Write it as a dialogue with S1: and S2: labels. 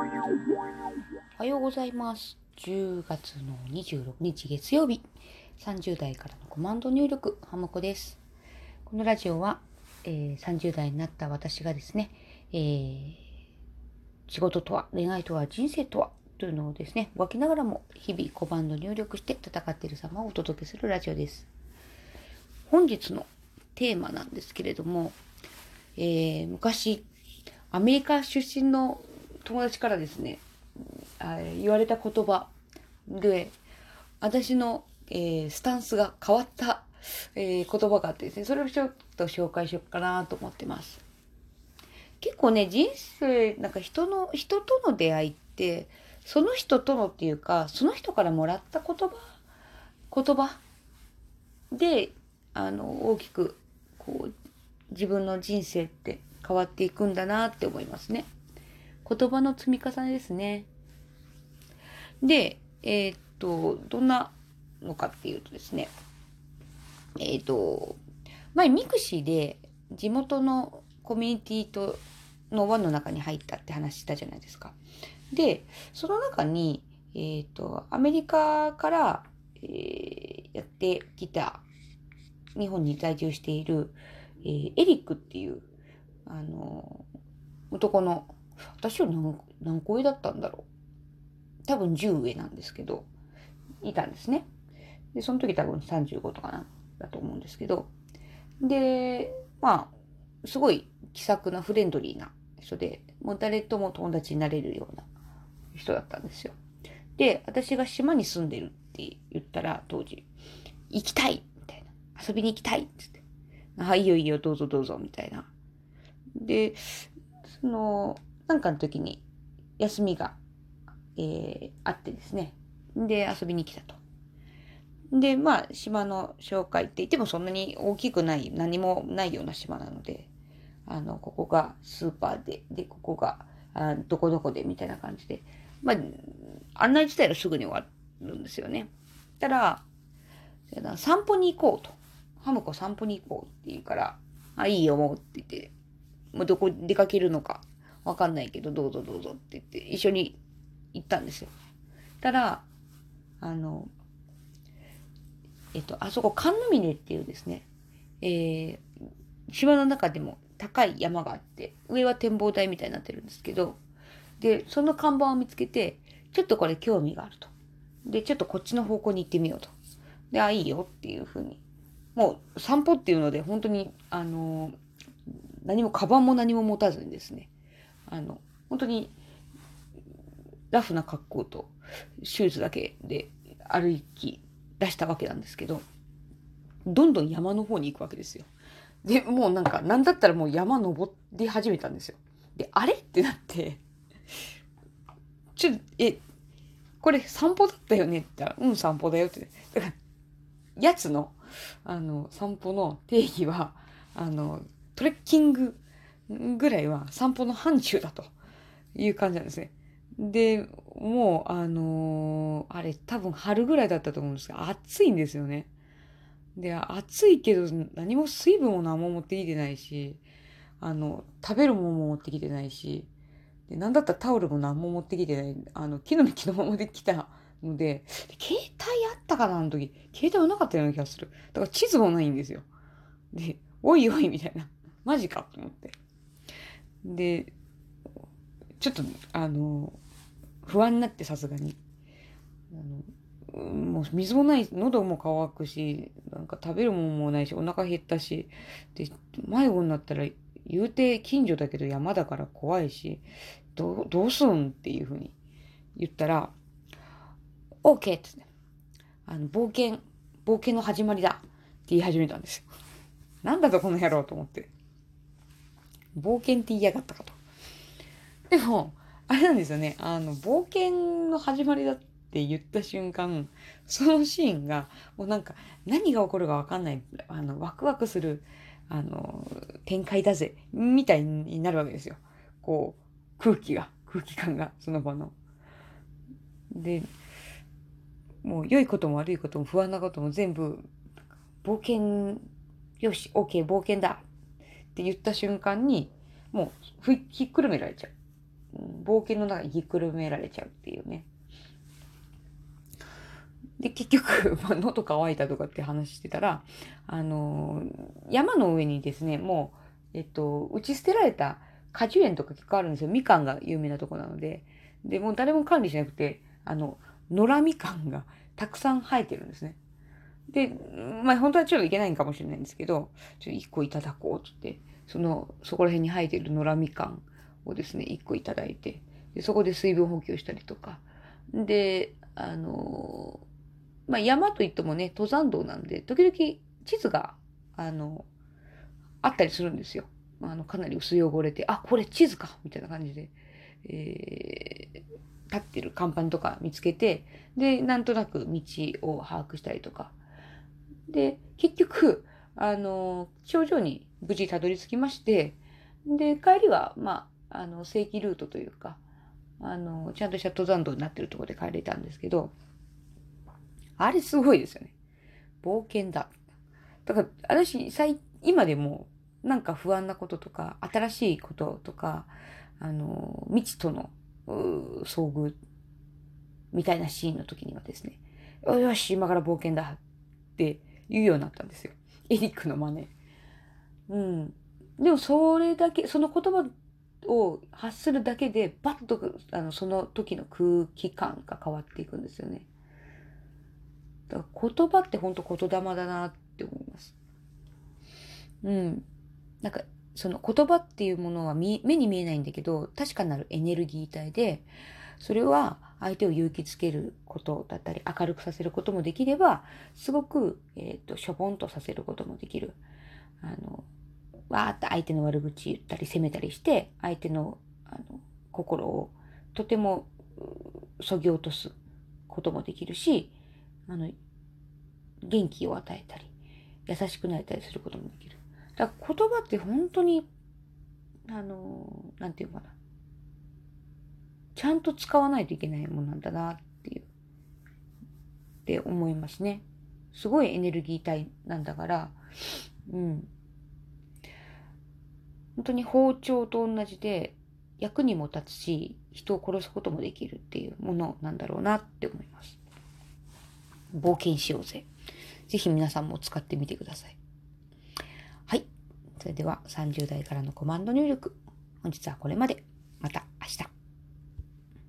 S1: おはようございます。10月の26日月曜日、30代からのコマンド入力、ハムコです。このラジオは、えー30代になった私がですね、えー仕事とは、恋愛とは、人生とは、というのをですね、分けながらも日々コマンド入力して戦っている様をお届けするラジオです。本日のテーマなんですけれども、えー昔、アメリカ出身の友達からですね、あ言われた言葉で、私の、えースタンスが変わった、えー言葉があってですね、それをちょっと紹介しようかなと思ってます。結構ね、人生、なんか人の、人との出会いって、その人とのっていうか、その人からもらった言葉、言葉で、あの、大きく、こう、自分の人生って変わっていくんだなって思いますね。言葉の積み重ねですね。で、えーっと、どんなのかっていうとですね、えーっと、前ミクシーで地元のコミュニティとの輪の中に入ったって話したじゃないですか。で、その中に、えーっと、アメリカから、えーやってきた、日本に在住している、えーエリックっていう、あの、男の、私より何何個上だったんだろう。多分10上なんですけど、いたんですね。で、その時多分35とかな、だと思うんですけど、で、まあ、すごい気さくなフレンドリーな人で、もう誰とも友達になれるような人だったんですよ。で、私が島に住んでるって言ったら、当時、行きたいみたいな。遊びに行きたいっつって。あ、いいよいいよ、どうぞどうぞ、みたいな。で、その、なんかの時に休みが、えーあってですね。で、遊びに来たと。で、まあ、島の紹介って言ってもそんなに大きくない、何もないような島なので、あの、ここがスーパーで、で、ここが、あどこどこで、みたいな感じで、まあ、案内自体はすぐに終わるんですよね。たら、散歩に行こうと。ハムコ散歩に行こうって言うから、あ、いいよ、もうって言って、もうどこ出かけるのかわかんないけど、どうぞどうぞって言って、一緒に行ったんですよ。たら、あの、えっと、あそこ、神ノ峰っていうですね、えー、島の中でも高い山があって、上は展望台みたいになってるんですけど、で、その看板を見つけて、ちょっとこれ興味があると。で、ちょっとこっちの方向に行ってみようと。で、あ、いいよっていうふうに。もう散歩っていうので、本当に、あの、何も、カバンも何も持たずにですね、あの、本当に、ラフな格好と、シューズだけで歩き出したわけなんですけど、どんどん山の方に行くわけですよ。で、もうなんか、なんだったらもう山登り始めたんですよ。で、あれ？ってなって、ちょ、え、これ散歩だったよね？って言ったら、うん、散歩だよって。だから、やつの、あの、散歩の定義は、あの、トレッキングぐらいは散歩の範疇だという感じなんですね。で、もう、あのーあれ、多分春ぐらいだったと思うんですが、暑いんですよね。で、暑いけど、何も水分も何も持ってきてないし、あの、食べるものも持ってきてないし、で、なんだったらタオルも何も持ってきてない、あの、木の実のままで来たので、携帯あったかな、あの時。携帯はなかったような気がする。だから地図もないんですよ。で、おいおい、みたいな。マジかと思って。で、ちょっと、あの、不安になってさすがに。あのもう水もない、喉も渇くし、なんか食べるものもないし、お腹減ったし、で、迷子になったら、言うて近所だけど山だから怖いし、どう、どうすんっていうふうに言ったら、OK! ってって、あの、冒険、冒険の始まりだって言い始めたんですよ。なんだとこの野郎と思って。冒険って言いやがったかと。でも、あれなんですよね。あの、冒険の始まりだって言った瞬間、そのシーンが、もうなんか、何が起こるかわかんない、あの、ワクワクする、あの、展開だぜ、みたいになるわけですよ。こう、空気が、空気感が、その場の。で、もう良いことも悪いことも不安なことも全部、冒険、よし、OK、冒険だって言った瞬間に、もうひっくるめられちゃう。冒険の中にひっくるめられちゃうっていうね。で、結局、まあ、喉乾いたとかって話してたら、あのー、山の上にですね、もう、えっと、打ち捨てられた果樹園とか結構あるんですよ。みかんが有名なとこなので。で、もう誰も管理しなくて、あの、野良みかんがたくさん生えてるんですね。で、まあ本当はちょっといけないんかもしれないんですけど、ちょっと一個いただこうって言って、その、そこら辺に生えてる野良みかんをですね、一個いただいて、でそこで水分補給したりとか。で、あのまあ山といってもね、登山道なんで、時々地図が、あの、あったりするんですよ。あの、かなり薄汚れて、あ、これ地図かみたいな感じで、えー、立ってる看板とか見つけて、で、なんとなく道を把握したりとか。で、結局、あの、頂上に無事たどり着きまして、で、帰りは、まあ、あの、正規ルートというか、あの、ちゃんとした登山道になってるところで帰れたんですけど、あれすごいですよね。冒険だ。だから、私、今でも、なんか不安なこととか、新しいこととか、あの、未知との遭遇みたいなシーンの時にはですね、よし、今から冒険だって言うようになったんですよ。エリックの真似。うん。でもそれだけ、その言葉を発するだけで、バッとあのその時の空気感が変わっていくんですよね。だから言葉って本当言霊だなって思います。うん。なんか、その言葉っていうものは目に見えないんだけど、確かなるエネルギー体で、それは相手を勇気づけることだったり、明るくさせることもできれば、すごく、え、ー、と、しょぼんとさせることもできる。あの、わーって相手の悪口言ったり責めたりして、相手のあの心をとてもそぎ落とすこともできるし、あの、元気を与えたり、優しくなれたりすることもできる。だから言葉って本当に、あの、なんていうかな。ちゃんと使わないといけないものなんだなっていう、って思いますね。すごいエネルギー体なんだから、うん。本当に包丁と同じで役にも立つし、人を殺すこともできるっていうものなんだろうなって思います。冒険しようぜ。ぜひ皆さんも使ってみてください。はい。それでは30代からのコマンド入力。本日はこれまで。また明日。